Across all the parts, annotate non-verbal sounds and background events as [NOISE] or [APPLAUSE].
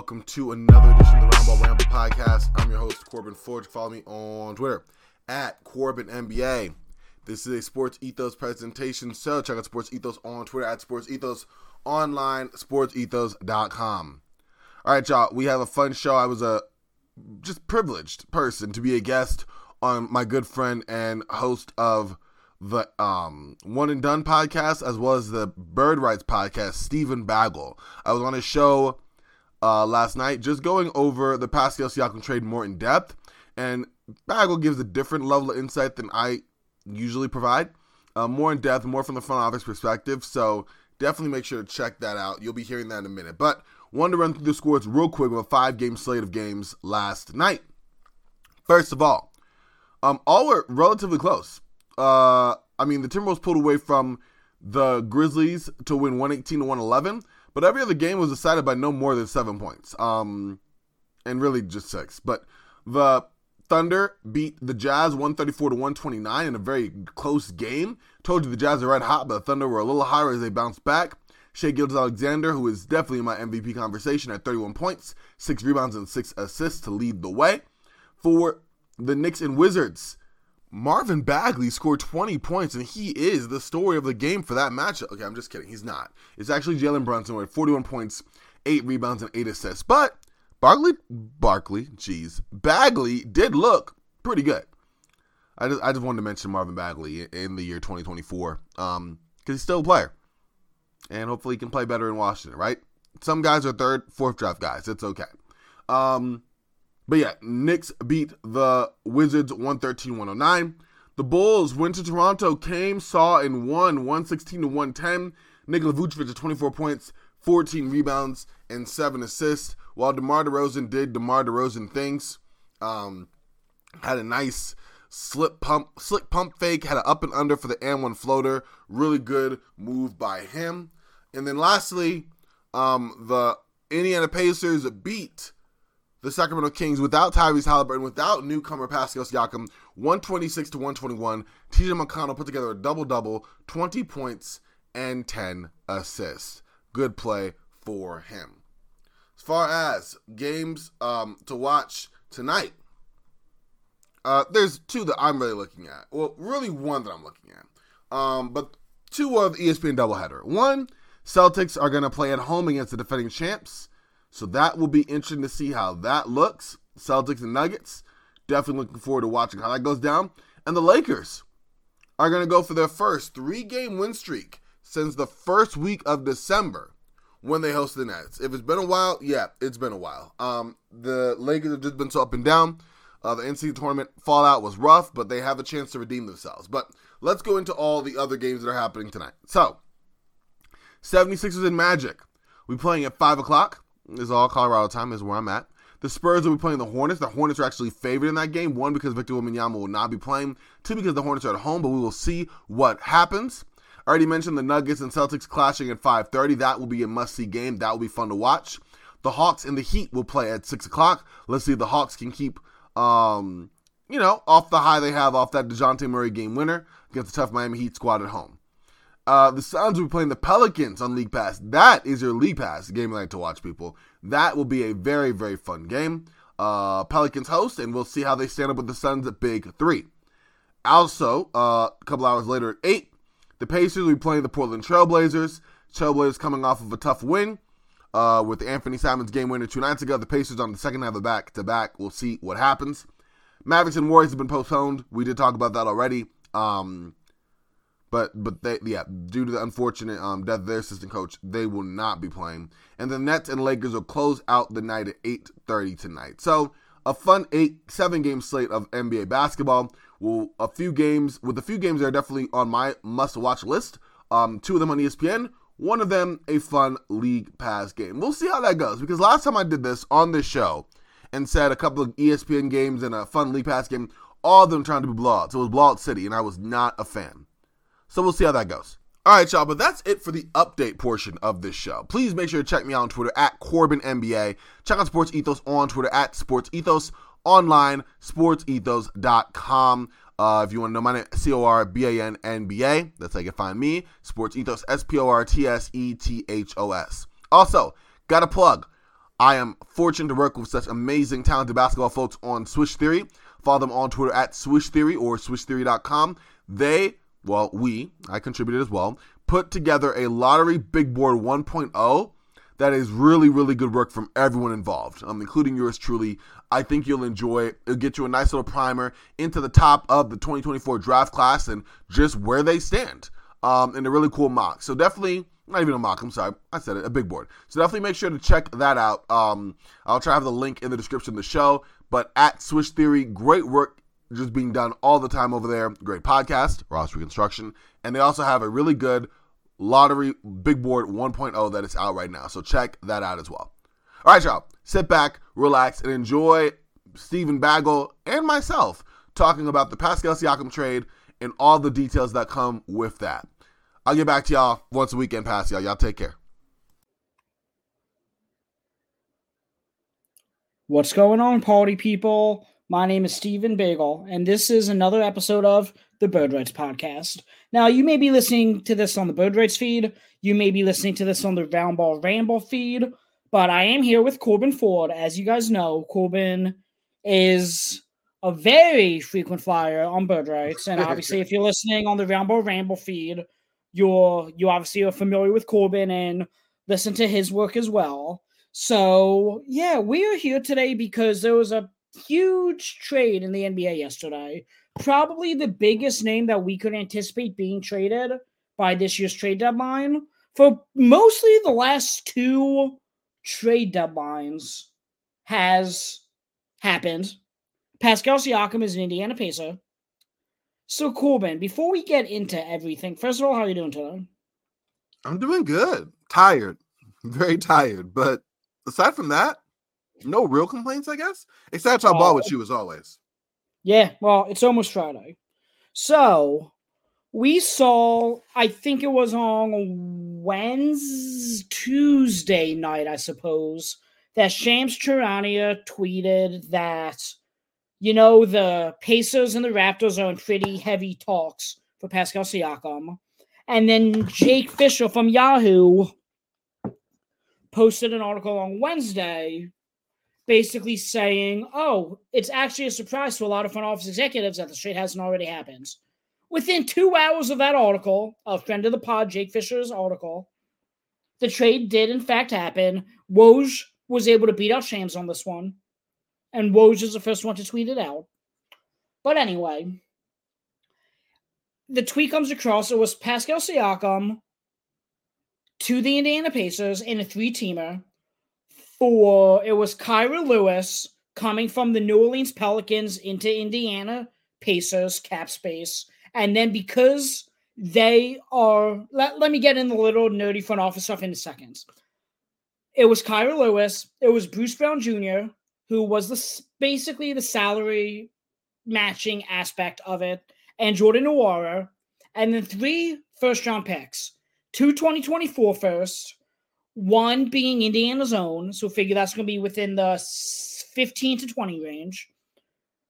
welcome to another edition of the Roundball Ramble podcast. I'm your host, Corban Forge. Follow me on Twitter at Corban NBA. This is a Sports Ethos presentation, so check out Sports Ethos on Twitter at Sports Ethos online, sportsethos.com. All right, y'all, we have a fun show. I was a just privileged person to be a guest on my good friend and host of the um, One and Done podcast as well as the Bird Rights podcast, Steven Bagell. I was on his show uh, last night just going over the Pascal Siakam trade more in depth, and Bagell gives a different level of insight than I usually provide. Uh, more in depth, more from the front office perspective. So definitely make sure to check that out. You'll be hearing that in a minute. But wanted to run through the scores real quick with a five game slate of games last night. First of all, um, all were relatively close. Uh, I mean, the Timberwolves pulled away from the Grizzlies to win 118 to 111, but every other game was decided by no more than seven points. Um, and really just six. But the Thunder beat the Jazz 134 to 129 in a very close game. Told you the Jazz are red hot, but the Thunder were a little higher as they bounced back. Shai Gilgeous-Alexander, who is definitely in my MVP conversation, at 31 points, six rebounds, and six assists to lead the way. For the Knicks and Wizards, Marvin Bagley scored 20 points, and he is the story of the game for that matchup. Okay, I'm just kidding. He's not. It's actually Jalen Brunson with 41 points, eight rebounds, and eight assists. But Barkley, Barkley, jeez, Bagley did look pretty good. I just, I just wanted to mention Marvin Bagley in the year 2024 um, because he's still a player, and hopefully he can play better in Washington. Right? Some guys are third, fourth draft guys. It's okay. Um, but yeah, Knicks beat the Wizards 113 109. The Bulls went to Toronto, came, saw, and won 116 to 110. Nikola Vucevic at 24 points, 14 rebounds, and 7 assists. While DeMar DeRozan did DeMar DeRozan things, um, had a nice slip pump, slick pump fake, had an up and under for the and one floater. Really good move by him. And then lastly, um, the Indiana Pacers beat the Sacramento Kings without Tyrese Halliburton, without newcomer Pascal Siakam, 126 to 121. TJ McConnell put together a double double, 20 points and 10 assists. Good play for him. As far as games um, to watch tonight, uh, there's two that I'm really looking at. Well, really one that I'm looking at. Um, but two of ESPN doubleheader. One, Celtics are going to play at home against the defending champs. So that will be interesting to see how that looks. Celtics and Nuggets. Definitely looking forward to watching how that goes down. And the Lakers are going to go for their first three game win streak since the first week of December when they hosted the Nets. If it's been a while, yeah, it's been a while. Um, the Lakers have just been so up and down. Uh, the NCAA tournament fallout was rough, but they have a chance to redeem themselves. But let's go into all the other games that are happening tonight. So, 76ers and Magic. We playing at 5 o'clock is all Colorado time, is where I'm at. The Spurs will be playing the Hornets. The Hornets are actually favored in that game. One, because Victor Wembanyama will not be playing. Two, because the Hornets are at home, but we will see what happens. I already mentioned the Nuggets and Celtics clashing at 5.30. That will be a must-see game. That will be fun to watch. The Hawks and the Heat will play at 6 o'clock. Let's see if the Hawks can keep, um, you know, off the high they have off that Dejounte Murray game winner against the tough Miami Heat squad at home. Uh, the Suns will be playing the Pelicans on League Pass. That is your League Pass game night to watch, people. That will be a very, very fun game. Uh, Pelicans host, and we'll see how they stand up with the Suns at Big Three. Also, uh, a couple hours later at 8, the Pacers will be playing the Portland Trailblazers. Trailblazers coming off of a tough win uh, with Anthony Simons game winner two nights ago. The Pacers on the second half of back to back. We'll see what happens. Mavericks and Warriors have been postponed. We did talk about that already. Um, but but they yeah, due to the unfortunate um, death of their assistant coach, they will not be playing. And the Nets and Lakers will close out the night at 8:30 tonight. So a fun eight seven game slate of NBA basketball. Will a few games with a few games that are definitely on my must watch list. Um, two of them on ESPN. One of them a fun league pass game. We'll see how that goes because last time I did this on this show and said a couple of ESPN games and a fun league pass game, all of them trying to be blowouts. It was blowout city, and I was not a fan. So we'll see how that goes. All right, y'all, but that's it for the update portion of this show. Please make sure to check me out on Twitter at Corban NBA. Check out Sports Ethos on Twitter at Sports Ethos. Online, sportsethos.com. Uh, if you want to know my name, C O R B A N N B A. That's how you can find me. Sports Ethos, S P O R T S E T H O S. Also, got a plug. I am fortunate to work with such amazing, talented basketball folks on Swish Theory. Follow them on Twitter at Swish Theory or SwishTheory.com. They, well, we, I contributed as well, put together a lottery big board 1.0 that is really, really good work from everyone involved, um, including yours truly. I think you'll enjoy it. It'll get you a nice little primer into the top of the 2024 draft class and just where they stand um, in a really cool mock. So definitely, not even a mock, I'm sorry, I said it, a big board. So definitely make sure to check that out. Um, I'll try to have the link in the description of the show. But at Swish Theory, great work just being done all the time over there. Great podcast, Ross Reconstruction. And they also have a really good lottery big board 1.0 that is out right now. So check that out as well. All right, y'all. Sit back, relax, and enjoy Steven Bagell and myself talking about the Pascal Siakam trade and all the details that come with that. I'll get back to y'all once a weekend pass, y'all. Y'all take care. What's going on, party people? My name is Steven Bagell, and this is another episode of the Bird Rights Podcast. Now, you may be listening to this on the Bird Rights feed, you may be listening to this on the Roundball Ramble feed, but I am here with Corban Ford. As you guys know, Corban is a very frequent flyer on Bird Rights, and obviously, if you're listening on the Roundball Ramble feed, you're you obviously are familiar with Corban and listen to his work as well. So, yeah, we are here today because there was a huge trade in the NBA yesterday. Probably the biggest name that we could anticipate being traded by this year's trade deadline for mostly the last two trade deadlines has happened. Pascal Siakam is an Indiana Pacer. So Corban, before we get into everything, first of all, how are you doing today? I'm doing good. Tired. [LAUGHS] Very tired. But aside from that, no real complaints, I guess. Except I ball with you as always. Yeah, well, it's almost Friday. So we saw, I think it was on Wednesday, Tuesday night, I suppose, that Shams Charania tweeted that, you know, the Pacers and the Raptors are in pretty heavy talks for Pascal Siakam. And then Jake Fisher from Yahoo posted an article on Wednesday basically saying, oh, it's actually a surprise to a lot of front office executives that the trade hasn't already happened. Within two hours of that article, a friend of the pod, Jake Fisher's article, the trade did in fact happen. Woj was able to beat out Shams on this one, and Woj is the first one to tweet it out. But anyway, the tweet comes across. It was Pascal Siakam to the Indiana Pacers in a three-teamer for it was Kira Lewis coming from the New Orleans Pelicans into Indiana Pacers cap space. And then because they are, let, let me get in the little nerdy front office stuff in a second. It was Kira Lewis, it was Bruce Brown Jr., who was the basically the salary matching aspect of it, and Jordan Nwora, and then three first round picks two 2024 first, one being Indiana's own, so figure that's going to be within the 15 to 20 range.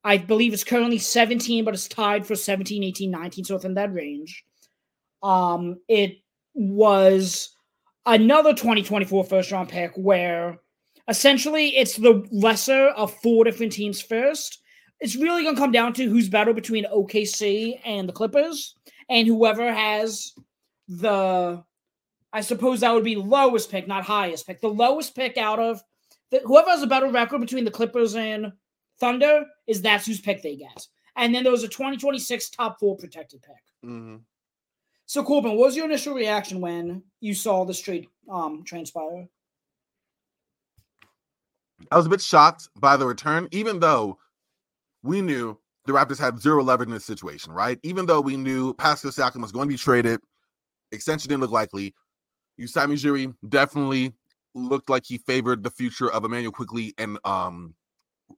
I believe it's currently 17, but it's tied for 17, 18, 19, so within that range. Um, it was another 2024 first round pick where essentially it's the lesser of four different teams first. It's really going to come down to who's better between OKC and the Clippers, and whoever has the I suppose that would be lowest pick, not highest pick. The lowest pick out of the, whoever has a better record between the Clippers and Thunder is that's whose pick they get. And then there was a 2026 top four protected pick. Mm-hmm. So, Corban, what was your initial reaction when you saw this trade um, transpire? I was a bit shocked by the return, even though we knew the Raptors had zero leverage in this situation, right? Even though we knew Pascal Siakam was going to be traded, extension didn't look likely. Masai Ujiri definitely looked like he favored the future of Immanuel Quickley and um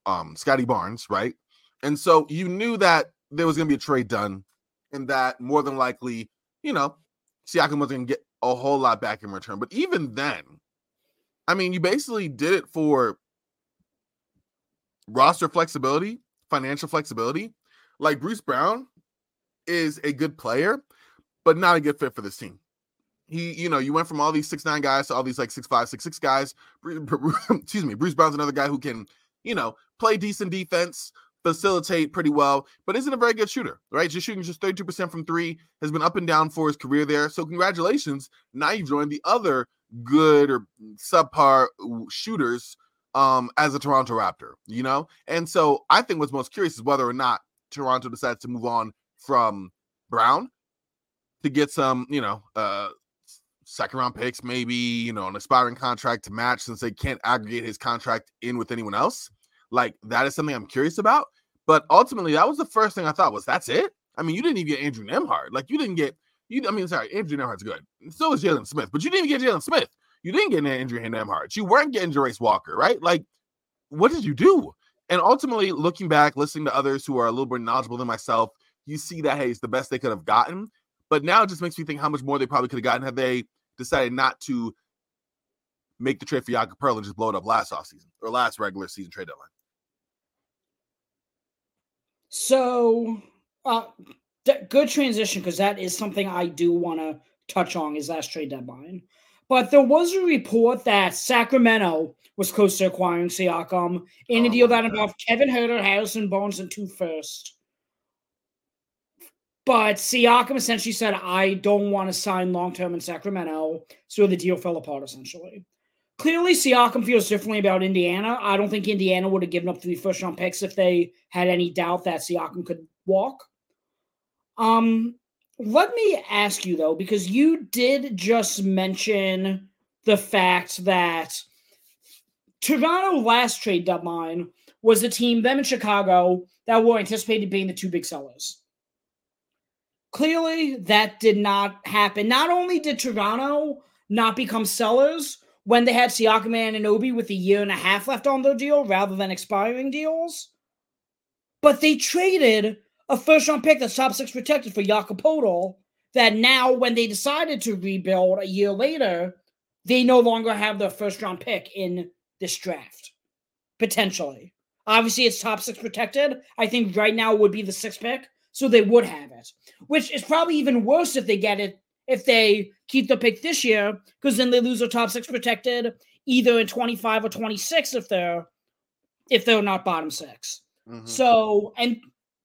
um Scottie Barnes, right? And so you knew that there was gonna be a trade done, and that more than likely, you know, Siakam was gonna get a whole lot back in return. But even then, I mean, you basically did it for roster flexibility, financial flexibility. Like Bruce Brown is a good player, but not a good fit for this team He, you know, you went from all these six nine guys to all these like six five, six six guys. [LAUGHS] Excuse me, Bruce Brown's another guy who can, you know, play decent defense, facilitate pretty well, but isn't a very good shooter, right? Just shooting just 32% from three, has been up and down for his career there. So congratulations. Now you've joined the other good or subpar shooters um as a Toronto Raptor, you know? And so I think what's most curious is whether or not Toronto decides to move on from Brown to get some, you know, uh second round picks, maybe, you know, an aspiring contract to match since they can't aggregate his contract in with anyone else. Like that is something I'm curious about. But ultimately, that was the first thing I thought was that's it. I mean, you didn't even get Andrew Nembhard. Like you didn't get you. I mean, sorry, Andrew Nembhard's good. So was Jalen Smith, but you didn't even get Jalen Smith. You didn't get Andrew Nembhard. You weren't getting Jarace Walker, right? Like, what did you do? And ultimately, looking back, listening to others who are a little more knowledgeable than myself, you see that hey, it's the best they could have gotten. But now it just makes me think how much more they probably could have gotten had they decided not to make the trade for Jakob Poeltl and just blow it up last offseason or last regular season trade deadline. So, uh, th- good transition because that is something I do want to touch on is last trade deadline. But there was a report that Sacramento was close to acquiring Siakam in oh a deal that involved Kevin Huerter, Harrison Barnes, and two first. But Siakam essentially said, I don't want to sign long term in Sacramento. So the deal fell apart essentially. Clearly, Siakam feels differently about Indiana. I don't think Indiana would have given up three first round picks if they had any doubt that Siakam could walk. Um, let me ask you though, because you did just mention the fact that Toronto last trade deadline was the team, them in Chicago, that were anticipated being the two big sellers. Clearly, that did not happen. Not only did Toronto not become sellers when they had Siakam and Obi with a year and a half left on their deal rather than expiring deals, but they traded a first round pick that's top six protected for Jakob. That now, when they decided to rebuild a year later, they no longer have their first round pick in this draft. Potentially. Obviously, it's top six protected. I think right now would be the sixth pick. So they would have it, which is probably even worse if they get it, if they keep the pick this year, because then they lose their top six protected either in 25 or 26 if they're if they're not bottom 6 mm-hmm. So, and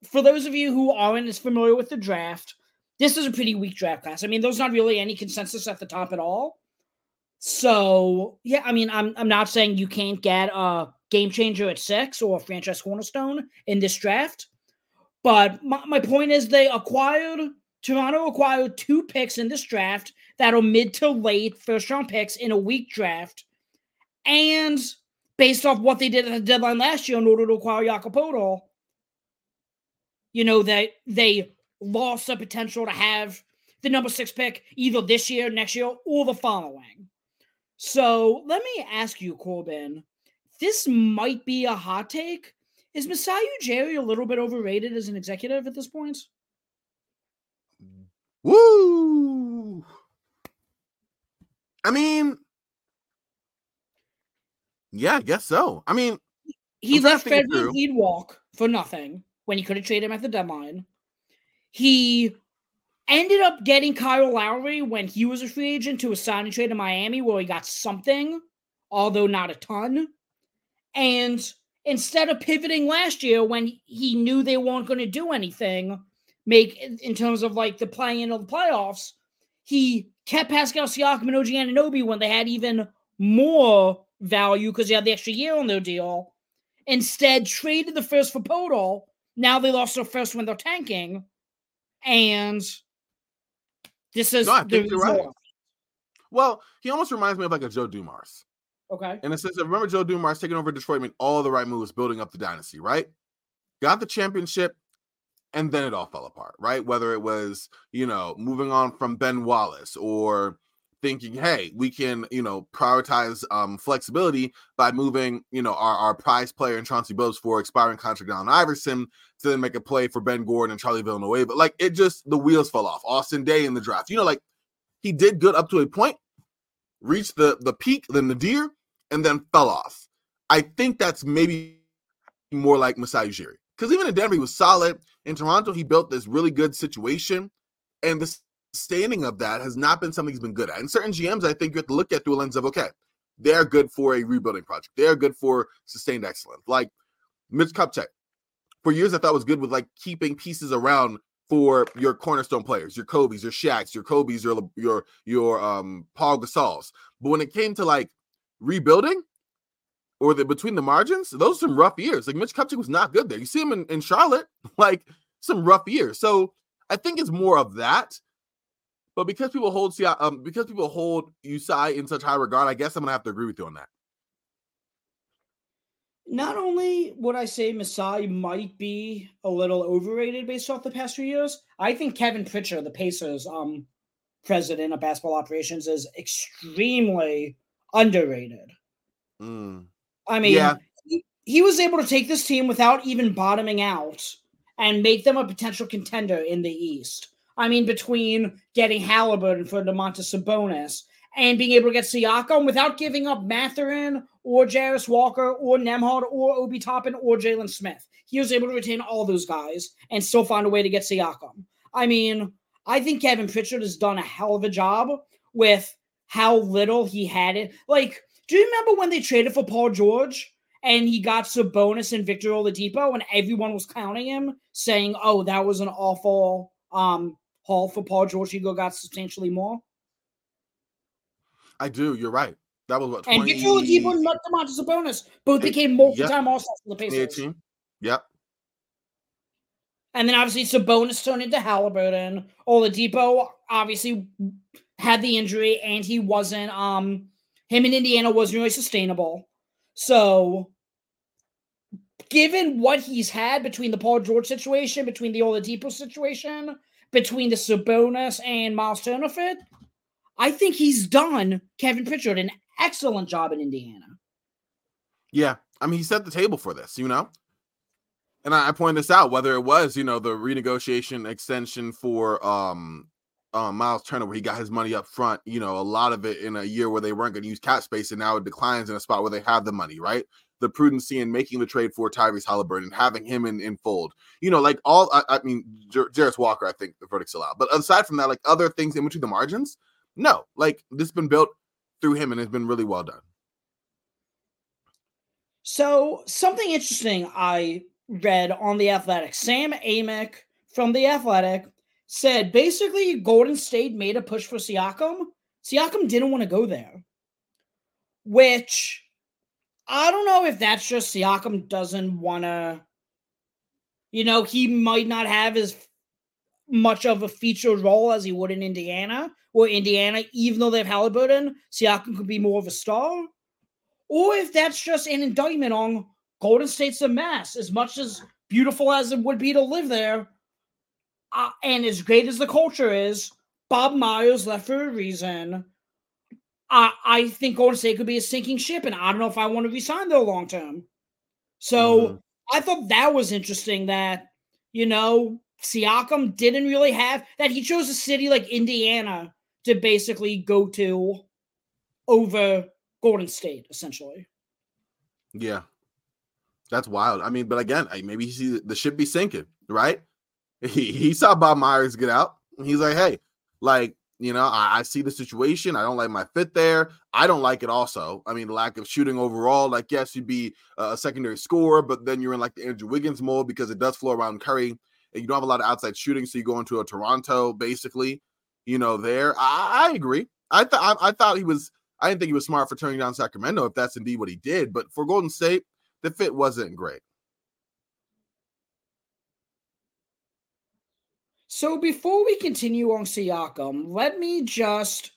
for those of you who aren't as familiar with the draft, this is a pretty weak draft class. I mean, there's not really any consensus at the top at all. So yeah, I mean, I'm I'm not saying you can't get a game changer at six or a franchise cornerstone in this draft, but my, my point is they acquired Toronto acquired two picks in this draft that are mid to late first round picks in a weak draft, and based off what they did at the deadline last year in order to acquire Jakob you know that they lost the potential to have the number six pick either this year, next year, or the following. So let me ask you, Corban. This might be a hot take. Is Masai Ujiri a little bit overrated as an executive at this point? Woo! I mean, yeah, I guess so. I mean, he I'm left Fred VanVleet walk for nothing when he could have traded him at the deadline. He ended up getting Kyle Lowry when he was a free agent to a signing trade in Miami where he got something, although not a ton. And instead of pivoting last year when he knew they weren't going to do anything, make in terms of like the play-in of the playoffs, he kept Pascal Siakam and OG Anunoby when they had even more value because they had the extra year on their deal. Instead, traded the first for Poeltl. Now they lost their first when they're tanking, and this is no, right. Well, he almost reminds me of like a Joe Dumars. Okay. In a sense, remember Joe Dumars taking over Detroit, made all the right moves, building up the dynasty, right? Got the championship, and then it all fell apart, right? Whether it was, you know, moving on from Ben Wallace or thinking, hey, we can, you know, prioritize um, flexibility by moving, you know, our, our prize player and Chauncey Billups for expiring contract Allen Iverson to then make a play for Ben Gordon and Charlie Villanueva. But like it just the wheels fell off. Austin Daye in the draft. You know, like he did good up to a point, reached the the peak, then the deer, and then fell off. I think that's maybe more like Masai Ujiri. Because even in Denver, he was solid. In Toronto, he built this really good situation. And the standing of that has not been something he's been good at. And certain GMs, I think you have to look at through a lens of okay, they're good for a rebuilding project. They're good for sustained excellence. Like Mitch Kupchak, for years I thought was good with like keeping pieces around for your cornerstone players, your Kobe's, your Shaqs, your Kobe's, your your your um Paul Gasol's. But when it came to like rebuilding or the between the margins, those are some rough years. Like Mitch Kupchak was not good there. You see him in, in Charlotte, [LAUGHS] like some rough years. So I think it's more of that. But because people hold um because people hold Usai in such high regard, I guess I'm gonna have to agree with you on that. Not only would I say Masai might be a little overrated based off the past few years, I think Kevin Pritchard, the Pacers um president of basketball operations, is extremely underrated. Mm. I mean, yeah. he, he was able to take this team without even bottoming out and make them a potential contender in the East. I mean, between getting Halliburton for Domantas Sabonis and being able to get Siakam without giving up Mathurin or Jarace Walker or Nembhard or Obi Toppin or Jalen Smith. He was able to retain all those guys and still find a way to get Siakam. I mean, I think Kevin Pritchard has done a hell of a job with how little he had it. Like, do you remember when they traded for Paul George and he got Sabonis and Victor Oladipo and everyone was counting him, saying, "Oh, that was an awful um haul for Paul George. He got substantially more." I do. You're right. That was what 20... and Victor Oladipo and Domantas Sabonis both became multi-time yep. All-Stars for the Pacers. Yep. And then obviously Sabonis turned into Halliburton. Oladipo obviously had the injury and he wasn't um him in Indiana wasn't really sustainable. So given what he's had between the Paul George situation, between the Oladipo situation, between the Sabonis and Myles Turner fit, I think he's done Kevin Pritchard an excellent job in Indiana. Yeah. I mean, he set the table for this, you know? And I, I point this out, whether it was, you know, the renegotiation extension for um um, Myles Turner, where he got his money up front, you know, a lot of it in a year where they weren't going to use cap space, and now it declines in a spot where they have the money, right? The prudency in making the trade for Tyrese Halliburton, and having him in, in fold, you know, like all, I, I mean, Jarace Walker, I think the verdict's allowed. But aside from that, like other things in between the margins, no, like this has been built through him and it's been really well done. So, something interesting I read on The Athletic Sam Amick from The Athletic said basically Golden State made a push for Siakam. Siakam didn't want to go there, which I don't know if that's just Siakam doesn't want to. You know, he might not have as much of a featured role as he would in Indiana, or Indiana, even though they have Halliburton, Siakam could be more of a star. Or if that's just an indictment on Golden State's a mess, as much as beautiful as it would be to live there, uh, and as great as the culture is, Bob Myers left for a reason. I, I think Golden State could be a sinking ship, and I don't know if I want to resign there long term. So mm-hmm. I thought that was interesting that, you know, Siakam didn't really have that he chose a city like Indiana to basically go to over Golden State, essentially. Yeah. That's wild. I mean, but again, maybe he see the ship be sinking, right? He, he saw Bob Myers get out. He's like, hey, like, you know, I, I, see the situation. I don't like my fit there. I don't like it also. I mean, lack of shooting overall. Like, yes, you'd be a secondary scorer, but then you're in like the Andrew Wiggins mode because it does flow around Curry and you don't have a lot of outside shooting. So you go into a Toronto basically, you know, there. I, I agree. I thought I, I thought he was I didn't think he was smart for turning down Sacramento if that's indeed what he did. But for Golden State, the fit wasn't great. So before we continue on Siakam, let me just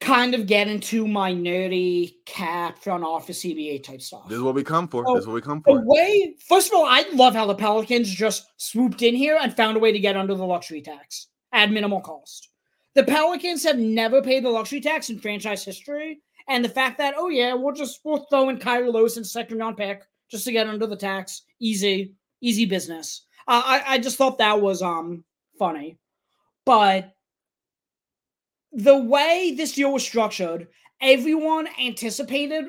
kind of get into my nerdy cap front office CBA type stuff. This is what we come for. So, this is what we come for. Way, first of all, I love how the Pelicans just swooped in here and found a way to get under the luxury tax at minimal cost. The Pelicans have never paid the luxury tax in franchise history, and the fact that oh yeah, we'll just we'll throw in Kira Lewis in second round pick just to get under the tax, easy, easy business. Uh, I I just thought that was um funny, but the way this deal was structured, everyone anticipated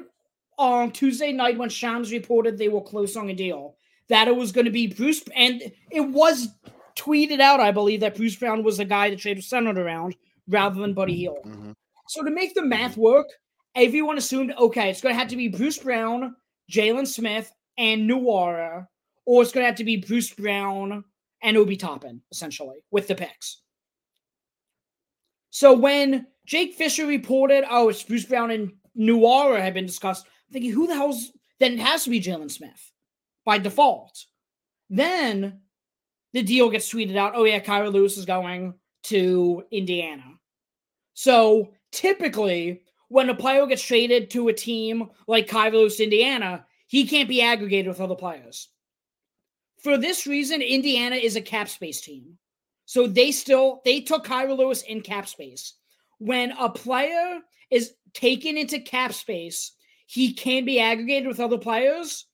on Tuesday night when Shams reported they were close on a deal that it was going to be Bruce, and it was tweeted out, I believe, that Bruce Brown was the guy the trade was centered around rather than Buddy Hield. Mm-hmm. So to make the math work, everyone assumed, okay, it's going to have to be Bruce Brown, Jalen Smith, and Nwora, or it's going to have to be Bruce Brown and Obi Toppin, essentially, with the picks. So when Jake Fisher reported, oh, it's Bruce Brown and Nwora had been discussed, I'm thinking, who the hell's then it has to be Jalen Smith by default. Then the deal gets tweeted out. Oh, yeah, Kira Lewis is going to Indiana. So typically, when a player gets traded to a team like Kira Lewis, Indiana, he can't be aggregated with other players. For this reason, Indiana is a cap space team. So they still they took Kira Lewis in cap space. When a player is taken into cap space, he can be aggregated with other players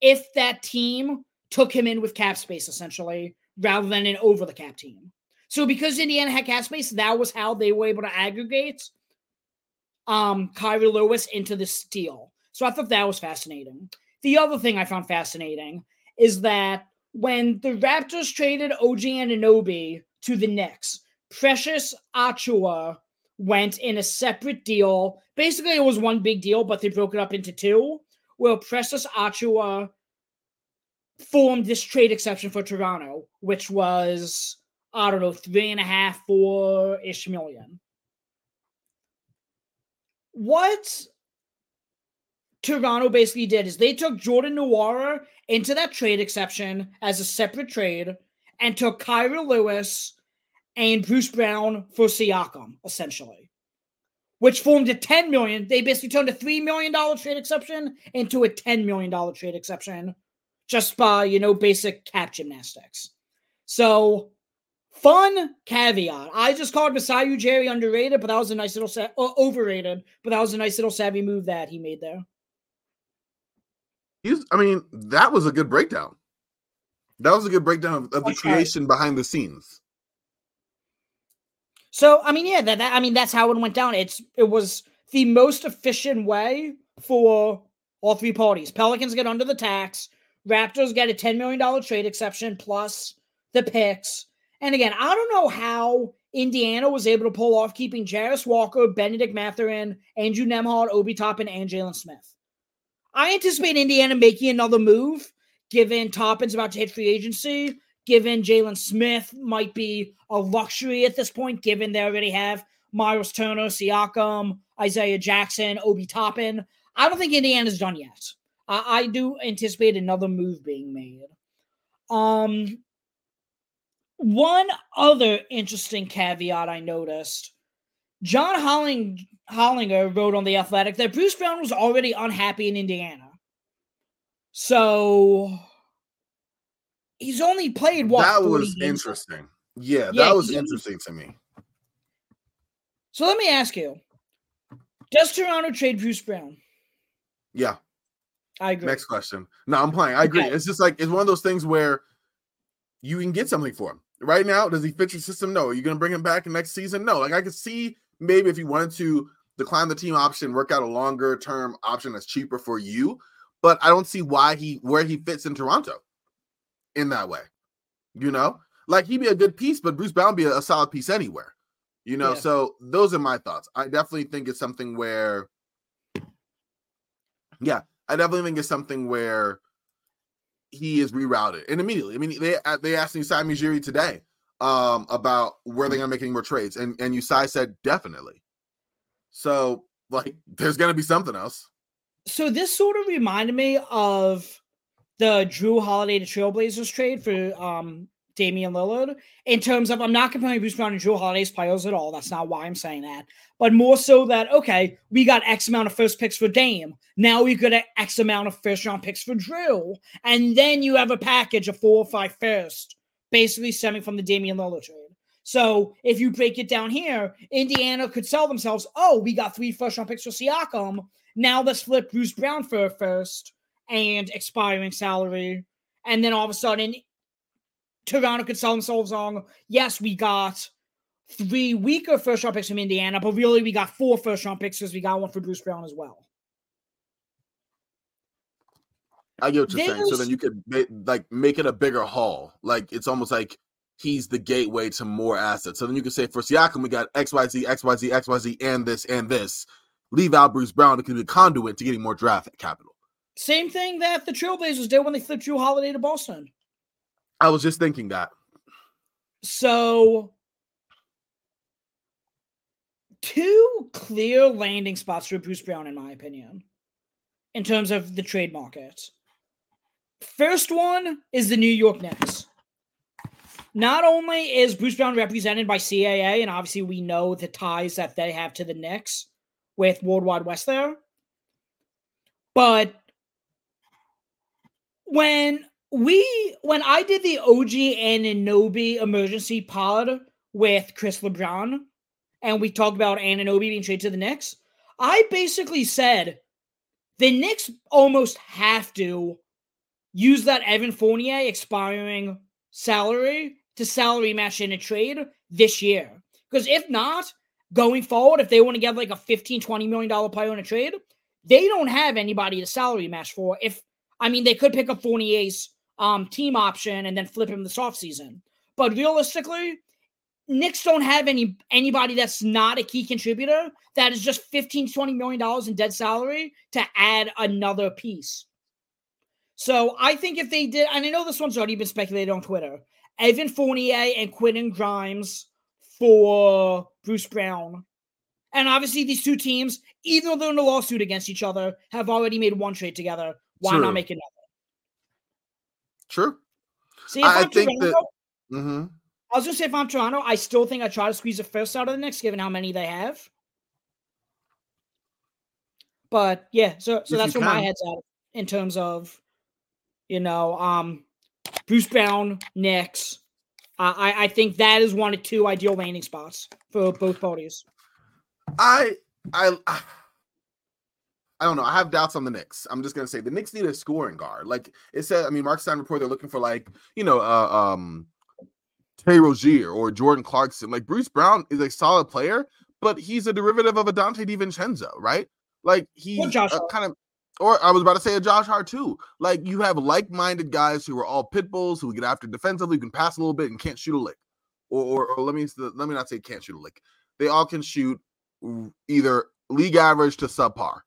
if that team took him in with cap space, essentially, rather than an over the cap team. So because Indiana had cap space, that was how they were able to aggregate um Lewis into this deal. So I thought that was fascinating. The other thing I found fascinating is that when the Raptors traded OG Anunoby to the Knicks, Precious Achiuwa went in a separate deal. Basically, it was one big deal, but they broke it up into two. Where Precious Achiuwa formed this trade exception for Toronto, which was I don't know three and a half, four ish million. What Toronto basically did is they took Jordan Nwora into that trade exception as a separate trade and took Kira Lewis and Bruce Brown for Siakam, essentially, which formed a 10 million. They basically turned a $3 million trade exception into a $10 million trade exception just by, you know, basic cap gymnastics. So, fun caveat. I just called Masai Ujiri underrated, but that was a nice little, sa- uh, overrated, but that was a nice little savvy move that he made there. He's, I mean, that was a good breakdown. That was a good breakdown of, of the creation behind the scenes. So I mean, yeah, that, that I mean that's how it went down. It's it was the most efficient way for all three parties. Pelicans get under the tax. Raptors get a $10 million trade exception plus the picks. And again, I don't know how Indiana was able to pull off keeping Jarace Walker, Benedict Mathurin, Andrew Nembhard, Obi Toppin, and Jalen Smith. I anticipate Indiana making another move, given Toppin's about to hit free agency, given Jalen Smith might be a luxury at this point, given they already have Myles Turner, Siakam, Isaiah Jackson, Obi Toppin. I don't think Indiana's done yet. I, I do anticipate another move being made. Um, one other interesting caveat I noticed John Holling, Hollinger wrote on The Athletic that Bruce Brown was already unhappy in Indiana. So he's only played what? That was interesting. Yeah, yeah, that was interesting to me. So let me ask you: Does Toronto trade Bruce Brown? Yeah, I agree. Next question. No, I'm playing. I agree. Okay. It's just like it's one of those things where you can get something for him. Right now, does he fit your system? No. Are you going to bring him back next season? No. Like I could see maybe if you wanted to decline the team option, work out a longer term option that's cheaper for you. But I don't see why he where he fits in Toronto in that way. You know, like he'd be a good piece, but Bruce Brown be a, a solid piece anywhere. You know, yeah. so those are my thoughts. I definitely think it's something where, yeah, I definitely think it's something where he is rerouted and immediately. I mean, they uh, they asked Masai Ujiri today um, about where they're gonna make any more trades, and and Usai said definitely. So like, there's gonna be something else. So this sort of reminded me of the Jrue Holiday to Trailblazers trade for um, Damian Lillard in terms of I'm not comparing Bruce Brown and Jrue Holiday's players at all. That's not why I'm saying that. But more so that okay, we got X amount of first picks for Dame. Now we got X amount of first round picks for Jrue. And then you have a package of four or five first, basically stemming from the Damian Lillard trade. So if you break it down here, Indiana could sell themselves, oh, we got three first round picks for Siakam. Now let's flip Bruce Brown for a first and expiring salary. And then all of a sudden, Toronto could sell themselves on, yes, we got three weaker first round picks from Indiana, but really we got four first round picks because we got one for Bruce Brown as well. I get what you're There's, saying. So then you could like make it a bigger haul. Like it's almost like he's the gateway to more assets. So then you can say for Siakam, we got XYZ, XYZ, XYZ, and this and this. Leave out Bruce Brown, it can be a conduit to getting more draft capital. Same thing that the Trailblazers did when they flipped Jrue Holiday to Boston. I was just thinking that. So, two clear landing spots for Bruce Brown, in my opinion, in terms of the trade market. First one is the New York Knicks. Not only is Bruce Brown represented by CAA, and obviously we know the ties that they have to the Knicks with Worldwide Wes there, but when we when I did the OG and Anunoby emergency pod with Chris LeBron, and we talked about Anunoby being traded to the Knicks, I basically said the Knicks almost have to use that Evan Fournier expiring salary to salary match in a trade this year. Because if not, going forward, if they want to get like a 15, 20 million dollar player in a trade, they don't have anybody to salary match for. If I mean they could pick up Fournier's um, team option and then flip him this offseason. But realistically, Knicks don't have any anybody that's not a key contributor that is just 15 20 million dollars in dead salary to add another piece. So I think if they did, and I know this one's already been speculated on Twitter, Evan Fournier and Quentin Grimes for Bruce Brown. And obviously, these two teams, even though they're in a lawsuit against each other, have already made one trade together. Why True. not make another? True. See, if I, I'm think Toronto, that. Mm-hmm. I was gonna say if I'm Toronto, I still think I try to squeeze the first out of the next, given how many they have. But yeah, so so if that's where can. my head's at in terms of, you know, um, Bruce Brown, Knicks. Uh, I I think that is one of two ideal landing spots for both parties. I I. I don't know. I have doubts on the Knicks. I'm just gonna say the Knicks need a scoring guard. Like it said, I mean, Marc Stein report they're looking for like you know, uh, um, Terry Rozier or Jordan Clarkson. Like Bruce Brown is a solid player, but he's a derivative of a Donte DiVincenzo, right? Like he's uh, kind of, or I was about to say a Josh Hart too. Like you have like-minded guys who are all pit bulls who get after defensively, who can pass a little bit and can't shoot a lick, or, or, or let me let me not say can't shoot a lick. They all can shoot either league average to subpar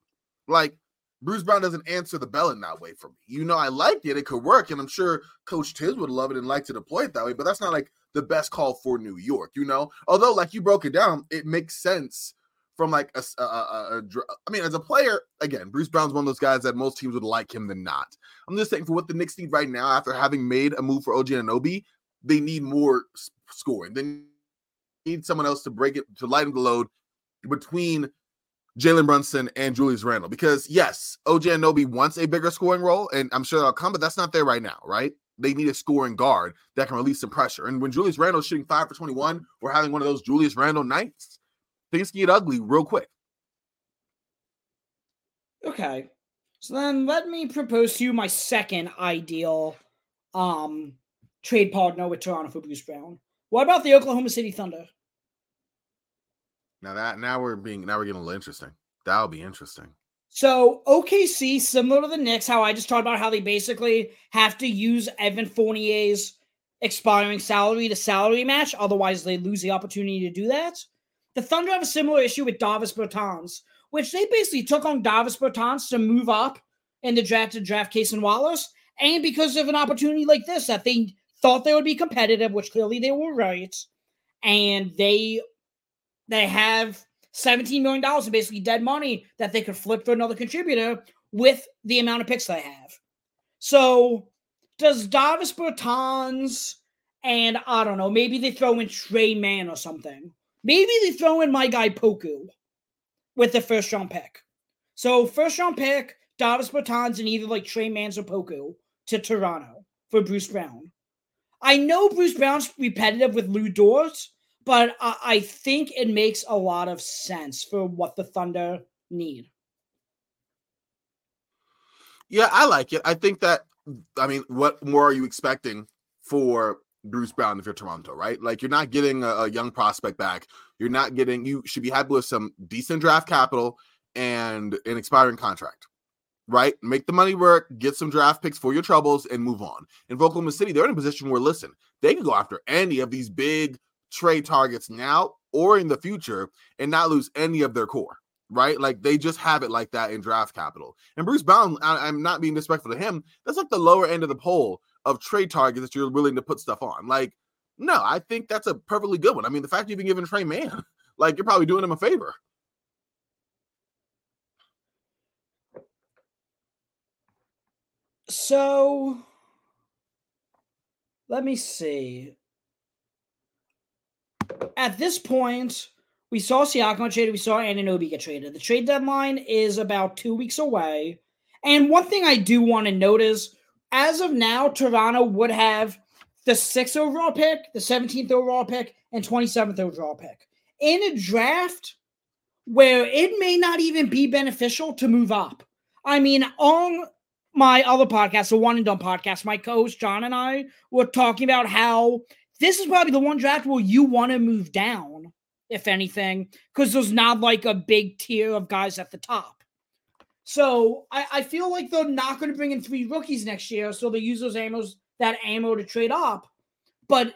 like Bruce Brown doesn't answer the bell in that way for me. You know, I liked it; it could work, and I'm sure Coach Tiz would love it and like to deploy it that way. But that's not like the best call for New York. You know, although like you broke it down, it makes sense from like a, a, a, a, I mean, as a player, again, Bruce Brown's one of those guys that most teams would like him than not. I'm just saying for what the Knicks need right now, after having made a move for OG Anunoby, they need more scoring. They need someone else to break it to lighten the load between Jalen Brunson and Julius Randle. Because yes, OG Anunoby wants a bigger scoring role, and I'm sure that'll come, but that's not there right now, right? They need a scoring guard that can release some pressure. And when Julius Randle's shooting five for 21 or having one of those Julius Randle nights, things can get ugly real quick. Okay. So then let me propose to you my second ideal um trade partner with Toronto for Bruce Brown. What about the Oklahoma City Thunder? Now that now we're being now we're getting a little interesting. That'll be interesting. So OKC, similar to the Knicks, how I just talked about how they basically have to use Evan Fournier's expiring salary to salary match, otherwise they lose the opportunity to do that. The Thunder have a similar issue with Davis Bertans, which they basically took on Davis Bertans to move up in the draft to draft Cason Wallace, and because of an opportunity like this that they thought they would be competitive, which clearly they were right, and they they have $17 million in basically dead money that they could flip for another contributor with the amount of picks they have. So does Davis Bertans and I don't know, maybe they throw in Tre Mann or something. Maybe they throw in my guy Poku with the first round pick. So first round pick, Davis Bertans and either like Tre Mann or Poku to Toronto for Bruce Brown. I know Bruce Brown's repetitive with Lu Dort, but I, I think it makes a lot of sense for what the Thunder need. Yeah, I like it. I think that I mean, what more are you expecting for Bruce Brown if you're Toronto, right? Like you're not getting a, a, young prospect back. You're not getting you should be happy with some decent draft capital and an expiring contract. right? Make the money work, get some draft picks for your troubles, and move on. In Oklahoma City, they're in a position where, listen, they can go after any of these big trade targets now or in the future and not lose any of their core, right? Like they just have it like that in draft capital. And Bruce Brown, I, am not being disrespectful to him. That's like the lower end of the poll of trade targets that you're willing to put stuff on. Like, no, I think that's a perfectly good one. I mean, the fact you've been giving Tre Mann, [LAUGHS] like you're probably doing him a favor. So let me see. At this point, we saw Siakam traded, we saw Anunoby get traded. The trade deadline is about two weeks away. And one thing I do want to notice as of now, Toronto would have the sixth overall pick, the 17th overall pick, and 27th overall pick. In a draft where it may not even be beneficial to move up. I mean, on my other podcast, the One and Done podcast, my co-host John and I were talking about how this is probably the one draft where you want to move down, if anything, because there's not like a big tier of guys at the top. So I, I feel like they're not going to bring in three rookies next year, so they use those ammos that ammo to trade up. But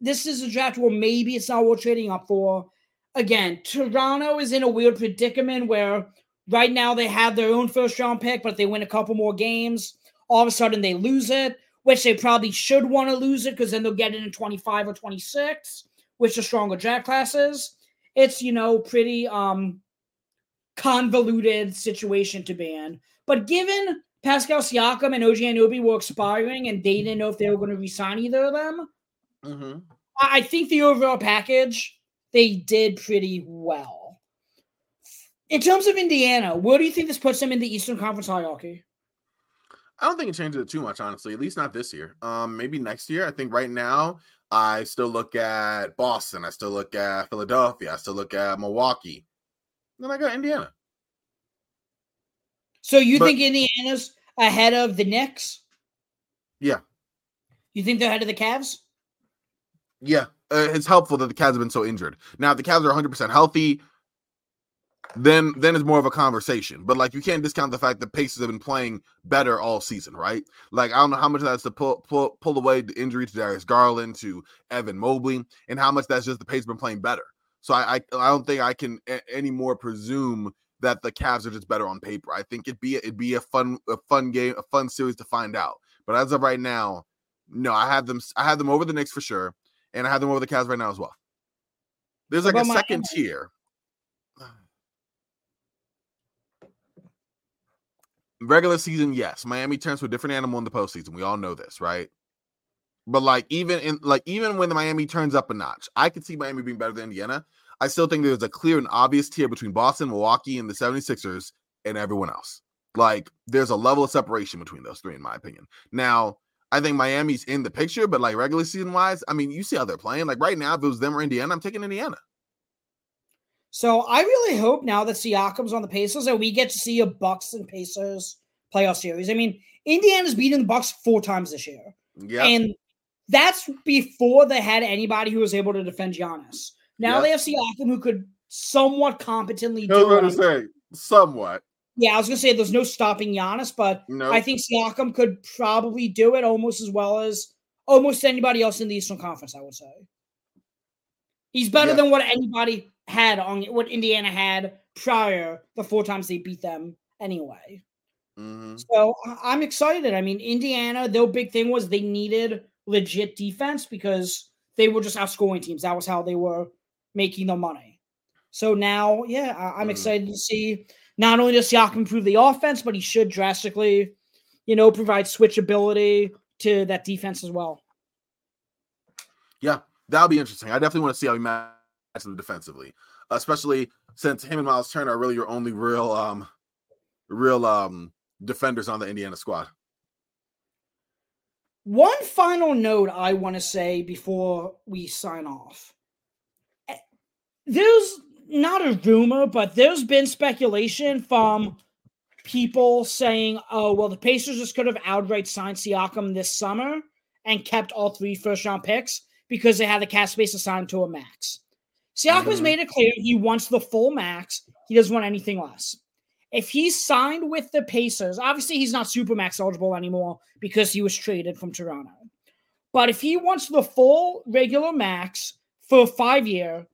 this is a draft where maybe it's not worth trading up for. Again, Toronto is in a weird predicament where Right now, they have their own first round pick, but they win a couple more games. All of a sudden, they lose it, which they probably should want to lose it because then they'll get it in 25 or 26, which are stronger draft classes. It's, you know, pretty um convoluted situation to be in. But given Pascal Siakam and OG Anunoby were expiring and they didn't know if they were going to resign either of them, mm-hmm. I think the overall package, they did pretty well. In terms of Indiana, where do you think this puts them in the Eastern Conference hierarchy? I don't think it changes it too much, honestly. At least not this year. Um, maybe next year. I think right now I still look at Boston. I still look at Philadelphia. I still look at Milwaukee. Then I got Indiana. So you but, think Indiana's ahead of the Knicks? Yeah. You think they're ahead of the Cavs? Yeah. Uh, it's helpful that the Cavs have been so injured. Now, if the Cavs are 100% healthy, then then it's more of a conversation. But like you can't discount the fact that Pacers have been playing better all season, right? Like I don't know how much that's to pull pull pull away the injury to Darius Garland to Evan Mobley, and how much that's just the Pacers been playing better. So I I, I don't think I can a- anymore presume that the Cavs are just better on paper. I think it'd be it'd be a fun a fun game, a fun series to find out. But as of right now, no, I have them I have them over the Knicks for sure, and I have them over the Cavs right now as well. There's like a second tier regular season, yes, Miami turns to a different animal in the postseason. We all know this, right? But like even in like even when the Miami turns up a notch, I could see Miami being better than Indiana. I still think there's a clear and obvious tier between Boston, Milwaukee, and the 76ers and everyone else. Like there's a level of separation between those three, in my opinion. Now, I think Miami's in the picture, but like regular season wise, I mean, you see how they're playing. Like right now, if it was them or Indiana, I'm taking Indiana. So I really hope now that Siakam's on the Pacers that we get to see a Bucks and Pacers playoff series. I mean, Indiana's beaten the Bucks four times this year. Yeah. And that's before they had anybody who was able to defend Giannis. Now yep. they have Siakam who could somewhat competently do it. to say somewhat. Yeah, I was gonna say there's no stopping Giannis, but nope. I think Siakam could probably do it almost as well as almost anybody else in the Eastern Conference. I would say he's better yeah. than what anybody had on what Indiana had prior the four times they beat them anyway. Mm-hmm. So I'm excited. I mean, Indiana, their big thing was they needed legit defense because they were just outscoring teams. That was how they were making their money. So now, yeah, I- am mm-hmm. excited to see not only does Siakam improve the offense, but he should drastically, you know, provide switchability to that defense as well. Yeah, that'll be interesting. I definitely want to see how he matches them defensively, especially since him and Myles Turner are really your only real, um, real um defenders on the Indiana squad. One final note I want to say before we sign off. Eh, there's not a rumor, but there's been speculation from people saying, oh, well, the Pacers just could have outright signed Siakam this summer and kept all three first round picks because they had the cap space assigned to a max. Siakam has mm-hmm. made it clear he wants the full max. He doesn't want anything less. If he's signed with the Pacers, obviously he's not supermax eligible anymore because he was traded from Toronto. But if he wants the full regular max for five year,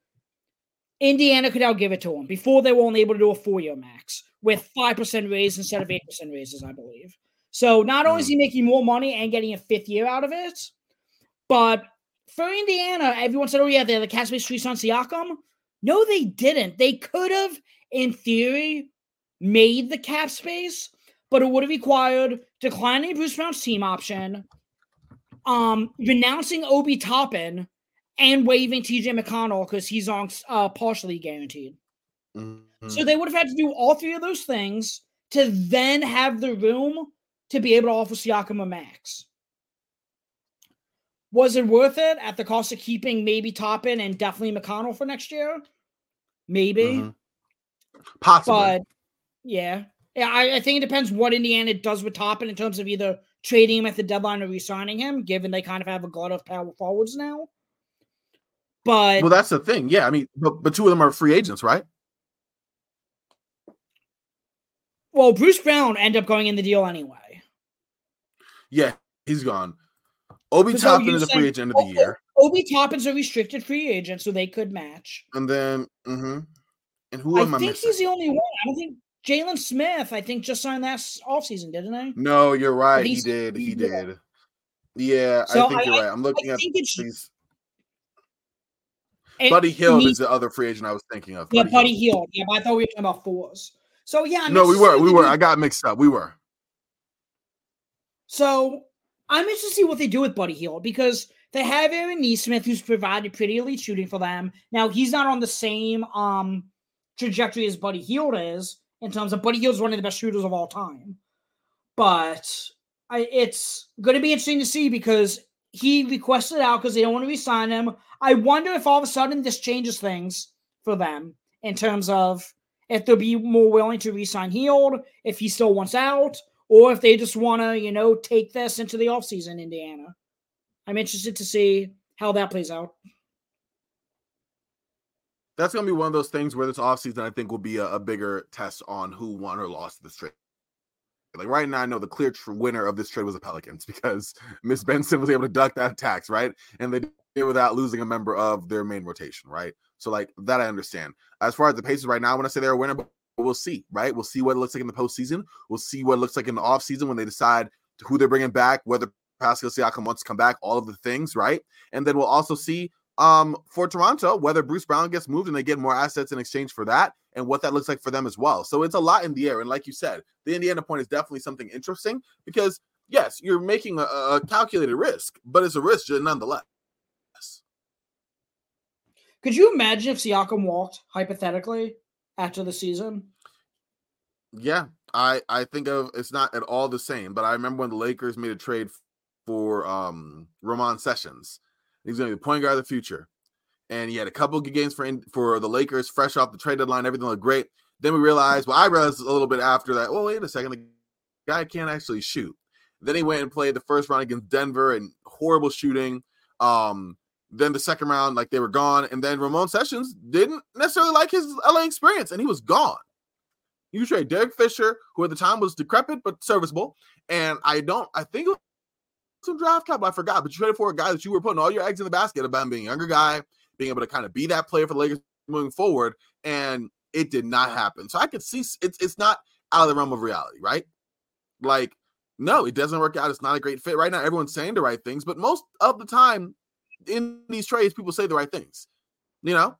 Indiana could now give it to him. Before they were only able to do a four year max with five percent raise instead of eight percent raises, I believe. So not only is he hmm. making more money and getting a fifth year out of it, but for Indiana, everyone said, "Oh yeah, they're the cap space streets on Siakam." No, they didn't. They could have, in theory, made the cap space, but it would have required declining Bruce Brown's team option, um, renouncing Obi Toppin, and waiving TJ McConnell because he's on uh, partially guaranteed. Mm-hmm. So they would have had to do all three of those things to then have the room to be able to offer Siakam a max. Was it worth it at the cost of keeping maybe Toppin and definitely McConnell for next year? Maybe. Mm-hmm. Possibly. But yeah. Yeah, I, I, think it depends what Indiana does with Toppin in terms of either trading him at the deadline or re-signing him, given they kind of have a glut of power forwards now. But well, that's the thing. Yeah, I mean, but, but two of them are free agents, right? Well, Bruce Brown ended up going in the deal anyway. Yeah, he's gone. Obi Toppin is a free agent of the year. Obi Toppin's a restricted free agent, so they could match. And then, mm-hmm. and who I am I think missing? he's the only one. I don't think Jalen Smith. I think just signed last offseason, didn't I? No, you're right. He did. He did. Yeah, so I think I, you're right. I'm looking at these. Buddy Hield is the other free agent I was thinking of. Yeah, Buddy, Buddy Hield. Yeah, but I thought we were talking about fours. So yeah, I'm no, we were, we were. I got mixed up. We were. So I'm interested to see what they do with Buddy Hield because they have Aaron Nesmith, who's provided pretty elite shooting for them. Now he's not on the same um trajectory as Buddy Hield is in terms of Buddy Hield's one of the best shooters of all time. But I, it's going to be interesting to see because he requested out because they don't want to resign him. I wonder if all of a sudden this changes things for them in terms of if they'll be more willing to resign Hield, if he still wants out, or if they just want to, you know, take this into the offseason, Indiana. I'm interested to see how that plays out. That's going to be one of those things where this offseason, I think, will be a, a bigger test on who won or lost this trade. Like right now, I know the clear winner of this trade was the Pelicans [LAUGHS] because Miss Benson was able to duck that tax, right? And they did it without losing a member of their main rotation, right? So like that I understand. As far as the Pacers right now, when I say they're a winner, but we'll see, right? We'll see what it looks like in the postseason. We'll see what it looks like in the offseason when they decide who they're bringing back, whether Pascal Siakam wants to come back, all of the things, right? And then we'll also see um, for Toronto whether Bruce Brown gets moved and they get more assets in exchange for that and what that looks like for them as well. So it's a lot in the air. And like you said, the Indiana point is definitely something interesting because, yes, you're making a, a calculated risk, but it's a risk nonetheless. Could you imagine if Siakam walked hypothetically after the season? Yeah, I I think of it's not at all the same, but I remember when the Lakers made a trade for um Ramon Sessions. He's going to be the point guard of the future, and he had a couple good games for for the Lakers, fresh off the trade deadline. Everything looked great. Then we realized, well, I realized a little bit after that. Well, wait a second, the guy can't actually shoot. Then he went and played the first round against Denver and horrible shooting. Um, then the second round, like they were gone. And then Ramon Sessions didn't necessarily like his LA experience and he was gone. You trade Derek Fisher, who at the time was decrepit but serviceable. And I don't, I think it some draft capital. I forgot, but you traded for a guy that you were putting all your eggs in the basket about being a younger guy, being able to kind of be that player for the Lakers moving forward. And it did not happen. So I could see it's it's not out of the realm of reality, right? Like, no, it doesn't work out. It's not a great fit. Right now, everyone's saying the right things, but most of the time, in these trades, people say the right things, you know,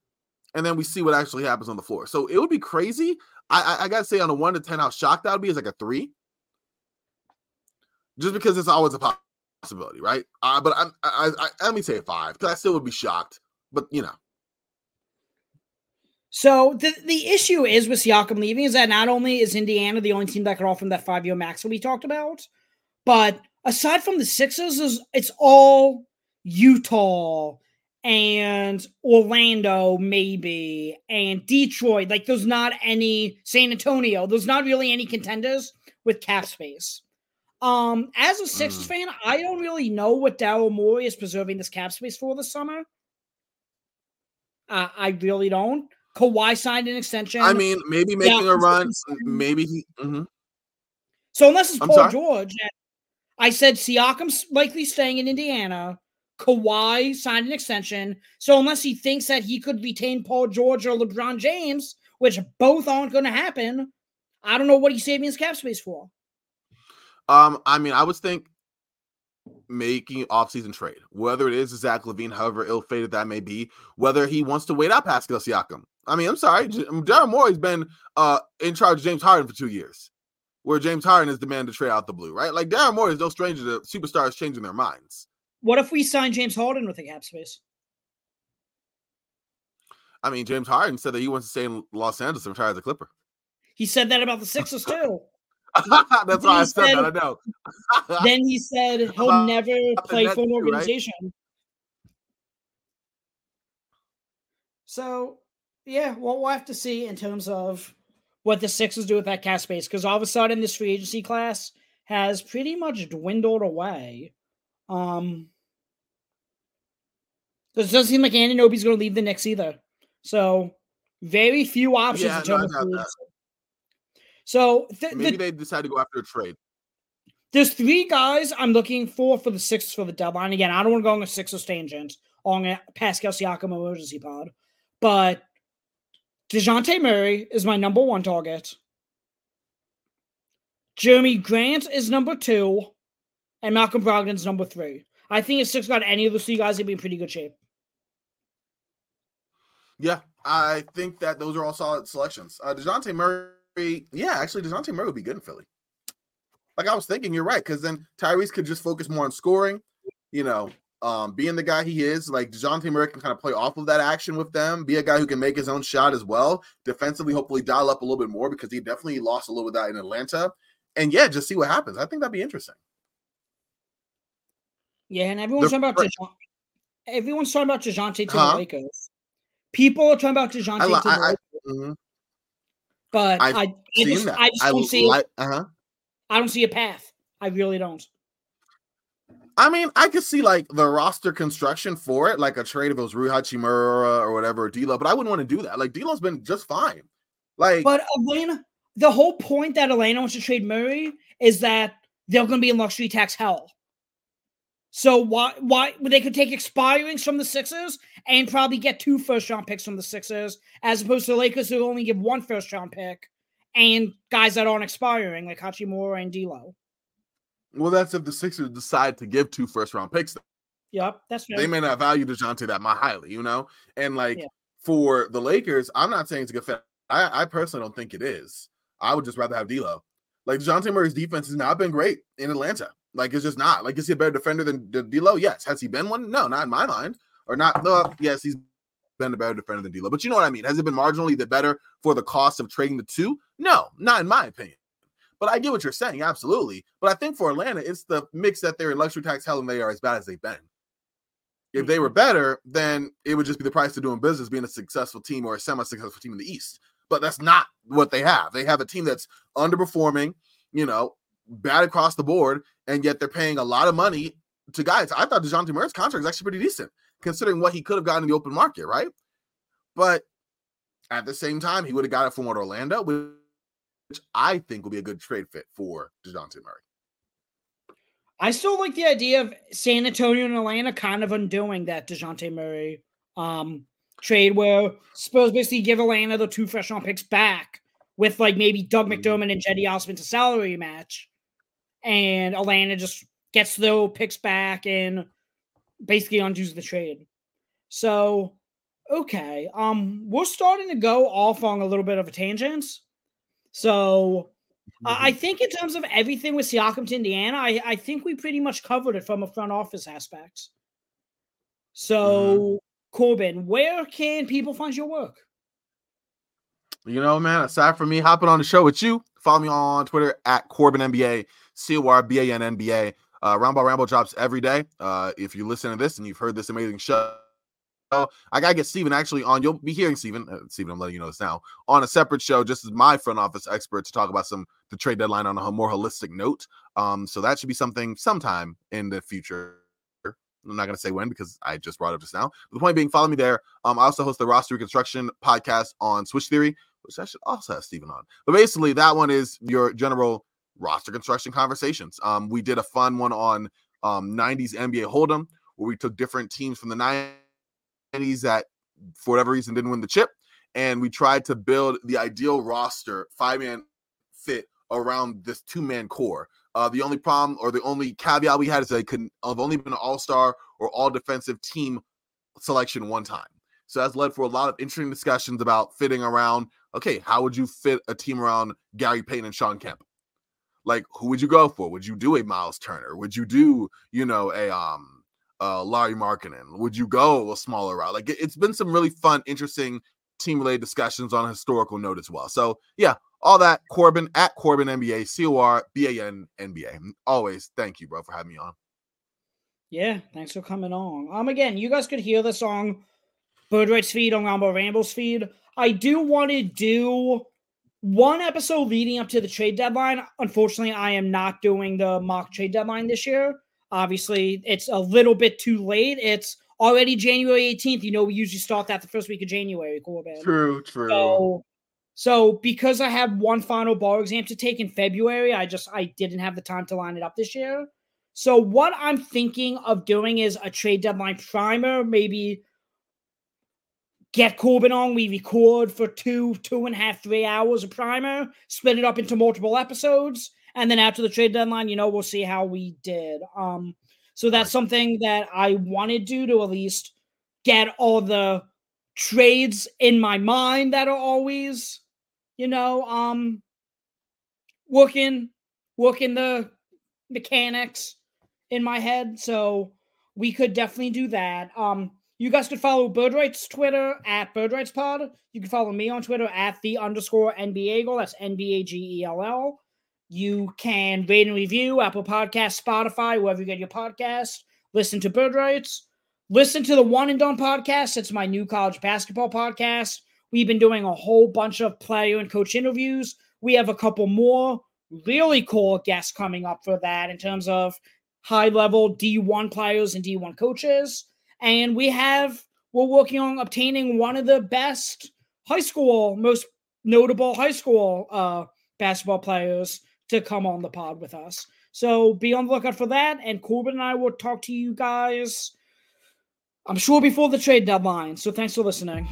and then we see what actually happens on the floor. So it would be crazy. I, I, I gotta say, on a one to ten, how shocked I would be is like a three, just because it's always a possibility, right? Uh, but I'm, I, I, let me say five because I still would be shocked. But you know. So the the issue is with Siakam leaving is that not only is Indiana the only team that could offer him that five year max that we talked about, but aside from the Sixers, is it's all Utah and Orlando, maybe, and Detroit. Like, there's not any San Antonio. There's not really any contenders with cap space. Um, as a Sixers mm. fan, I don't really know what Daryl Morey is preserving this cap space for this summer. Uh, I really don't. Kawhi signed an extension. I mean, maybe making yeah, a run. [LAUGHS] Maybe he. Mm-hmm. So unless it's Paul George, I said Siakam's likely staying in Indiana. Kawhi signed an extension. So unless he thinks that he could retain Paul George or LeBron James, which both aren't going to happen, I don't know what he's saving his cap space for. Um, I mean, I would think making offseason trade, whether it is Zach LaVine, however ill-fated that may be, whether he wants to wait out Pascal Siakam. I mean, I'm sorry, Daryl Morey's been uh in charge of James Harden for two years, where James Harden is demanded to trade out the blue, right? Like Daryl Morey is no stranger to superstars changing their minds. What if we sign James Harden with a cap space? I mean, James Harden said that he wants to stay in Los Angeles and retire as a Clipper. He said that about the Sixers too. [LAUGHS] That's why I said, said, that. I know. [LAUGHS] then he said [LAUGHS] he'll about, never play for an organization. Right? So, yeah, well, we'll have to see in terms of what the Sixers do with that cap space because all of a sudden this free agency class has pretty much dwindled away. Um, it doesn't seem like Anunoby's going to leave the Knicks either. So, very few options yeah, in terms no, of. So th- maybe the, they decide to go after a trade. There's three guys I'm looking for for the Sixers for the deadline. Again, I don't want to go on a Sixers tangent on a Pascal Siakam emergency pod, but Dejounte Murray is my number one target. Jerami Grant is number two, and Malcolm Brogdon's number three. I think if Six got any of those three guys, they'd be in pretty good shape. Yeah, I think that those are all solid selections. Uh, Dejounte Murray yeah, actually, Dejounte Murray would be good in Philly. Like I was thinking, you're right, because then Tyrese could just focus more on scoring, you know, um, being the guy he is. Like Dejounte Murray can kind of play off of that action with them, be a guy who can make his own shot as well. Defensively, hopefully dial up a little bit more because he definitely lost a little bit of that in Atlanta. And yeah, just see what happens. I think that'd be interesting. Yeah, and everyone's talking about Dejounte. Everyone's talking about Dejounte to huh? the Lakers. People are talking about Dejounte I, to the I, Lakers. I, mm-hmm. But I've I, I just, that. I just don't see. Li- uh-huh. I don't see a path. I really don't. I mean, I could see like the roster construction for it, like a trade if it was Rui Hachimura or whatever, D'Lo, but I wouldn't want to do that. Like D'Lo's been just fine. Like, but Atlanta, the whole point that Elena wants to trade Murray is that they're going to be in luxury tax hell. So why why they could take expirings from the Sixers and probably get two first round picks from the Sixers, as opposed to the Lakers who only give one first round pick and guys that aren't expiring like Hachimura and D'Lo. Well, that's if the Sixers decide to give two first round picks. Yep, that's fair. They may not value Dejounte that much highly, you know. And like yeah. for the Lakers, I'm not saying it's a good fit. I, I personally don't think it is. I would just rather have D'Lo. Like Dejounte Murray's defense has not been great in Atlanta. Like it's just not. Like is he a better defender than D'Lo? Yes. Has he been one? No, not in my mind. Or not? No. Yes, he's been a better defender than D'Lo. But you know what I mean? Has it been marginally the better for the cost of trading the two? No, not in my opinion. But I get what you're saying, absolutely. But I think for Atlanta, it's the mix that they're in luxury tax hell and they are as bad as they've been. If they were mm-hmm. better, then it would just be the price of doing business, being a successful team or a semi-successful team in the East. But that's not what they have. They have a team that's underperforming, you know, bad across the board, and yet they're paying a lot of money to guys. I thought Dejounte Murray's contract is actually pretty decent, considering what he could have gotten in the open market, right? But at the same time, he would have got it from what Orlando, which I think will be a good trade fit for Dejounte Murray. I still like the idea of San Antonio and Atlanta kind of undoing that Dejounte Murray um, trade where Spurs basically give Atlanta the two first round picks back with like maybe Doug mm-hmm. McDermott and Cedi Osman to salary match and Atlanta just gets the picks back and basically undoes the trade. So, okay, um, we're starting to go off on a little bit of a tangent. So, mm-hmm. I think in terms of everything with Siakam to Indiana, I, I think we pretty much covered it from a front office aspect. So, mm-hmm. Corban, where can people find your work? You know, man, aside from me hopping on the show with you, follow me on Twitter at Corban NBA. C O R B A N N B A. Uh, Roundball Ramble drops every day. Uh, if you listen to this and you've heard this amazing show, I gotta get Steven actually on. You'll be hearing Steven. Uh, Steven, I'm letting you know this now on a separate show, just as my front office expert to talk about some the trade deadline on a more holistic note. Um, so that should be something sometime in the future. I'm not going to say when because I just brought up just now. But the point being, follow me there. Um, I also host the roster reconstruction podcast on Switch Theory, which I should also have Steven on. But basically, that one is your general roster construction conversations. Um, we did a fun one on um 90s NBA Hold'em where we took different teams from the 90s that for whatever reason didn't win the chip and we tried to build the ideal roster five man fit around this two man core. Uh, the only problem or the only caveat we had is they could have only been an all star or all defensive team selection one time. So that's led for a lot of interesting discussions about fitting around. Okay, how would you fit a team around Gary Payton and Shawn Kemp? Like, who would you go for? Would you do a Myles Turner? Would you do, you know, a um uh Lauri Markkanen? Would you go a smaller route? Like, it, it's been some really fun, interesting team related discussions on a historical note as well. So yeah, all that Corban at Corban NBA, C O R B A N NBA. Always thank you, bro, for having me on. Yeah, thanks for coming on. Um, again, you guys could hear the song Bird Rights feed on Roundball Rambles feed. I do want to do one episode leading up to the trade deadline. Unfortunately, I am not doing the mock trade deadline this year. Obviously, it's a little bit too late. It's already January 18th. You know, we usually start that the first week of January, Corban. True, true. So, so because I have one final bar exam to take in February, I just I didn't have the time to line it up this year. So what I'm thinking of doing is a trade deadline primer, maybe get Corban on. We record for two, two and a half, three hours of primer, split it up into multiple episodes, and then after the trade deadline, you know, we'll see how we did. Um, so that's something that I want to do to at least get all the trades in my mind that are always, you know, um working working the mechanics in my head. So we could definitely do that. Um you guys could follow Bird Rights Twitter at Bird Rights Pod. You can follow me on Twitter at the underscore NBAgell. That's N B A G E L L. You can rate and review Apple Podcast, Spotify, wherever you get your podcast. Listen to Bird Rights. Listen to the One and Done podcast. It's my new college basketball podcast. We've been doing a whole bunch of player and coach interviews. We have a couple more really cool guests coming up for that in terms of high level D1 players and D1 coaches. And we have, we're working on obtaining one of the best high school, most notable high school uh, basketball players to come on the pod with us. So be on the lookout for that. And Corban and I will talk to you guys, I'm sure, before the trade deadline. So thanks for listening.